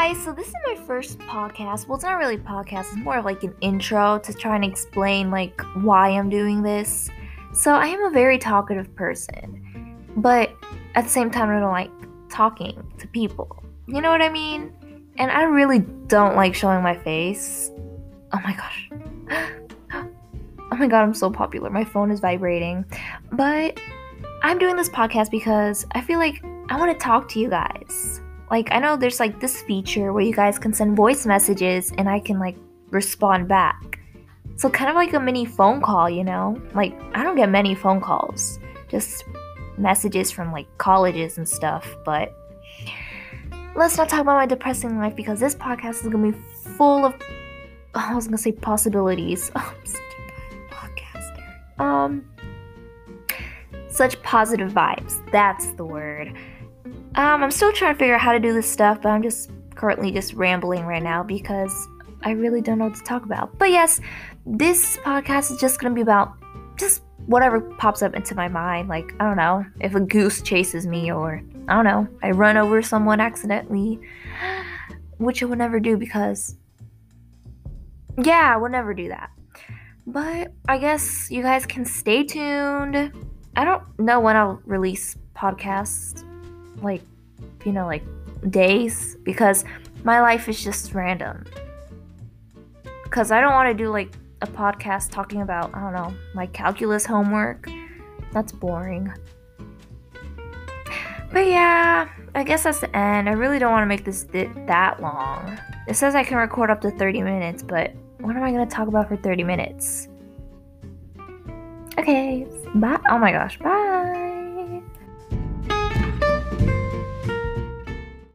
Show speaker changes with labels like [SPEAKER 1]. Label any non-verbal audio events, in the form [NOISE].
[SPEAKER 1] guys, so this is my first podcast. Well, it's not really a podcast, it's more of like an intro to try and explain like why I'm doing this. So I am a very talkative person, but at the same time I don't like talking to people. You know what I mean? And I really don't like showing my face. Oh my gosh. [GASPS] Oh my god, I'm so popular. My phone is vibrating. But I'm doing this podcast because I feel like I want to talk to you guys. Like, I know there's like this feature where you guys can send voice messages and I can like respond back. So, kind of like a mini phone call, you know? Like, I don't get many phone calls, just messages from like colleges and stuff. But let's not talk about my depressing life because this podcast is gonna be full of, I was gonna say possibilities. [LAUGHS] Oh, I'm such a bad podcaster. Um, such positive vibes. That's the word. Um, I'm still trying to figure out how to do this stuff, but I'm just currently just rambling right now because I really don't know what to talk about. But yes, this podcast is just gonna be about just whatever pops up into my mind. Like, I don't know, if a goose chases me, or I don't know, I run over someone accidentally, [GASPS] which I would never do because, yeah, I would never do that. But I guess you guys can stay tuned. I don't know when I'll release podcasts like you know like days because my life is just random. Because i don't want to do like a podcast talking about i don't know my calculus homework. That's boring. But yeah i guess that's the end. I really don't want to make this th- that long. It says i can record up to 30 minutes but what am i going to talk about for 30 minutes? Okay bye oh my gosh bye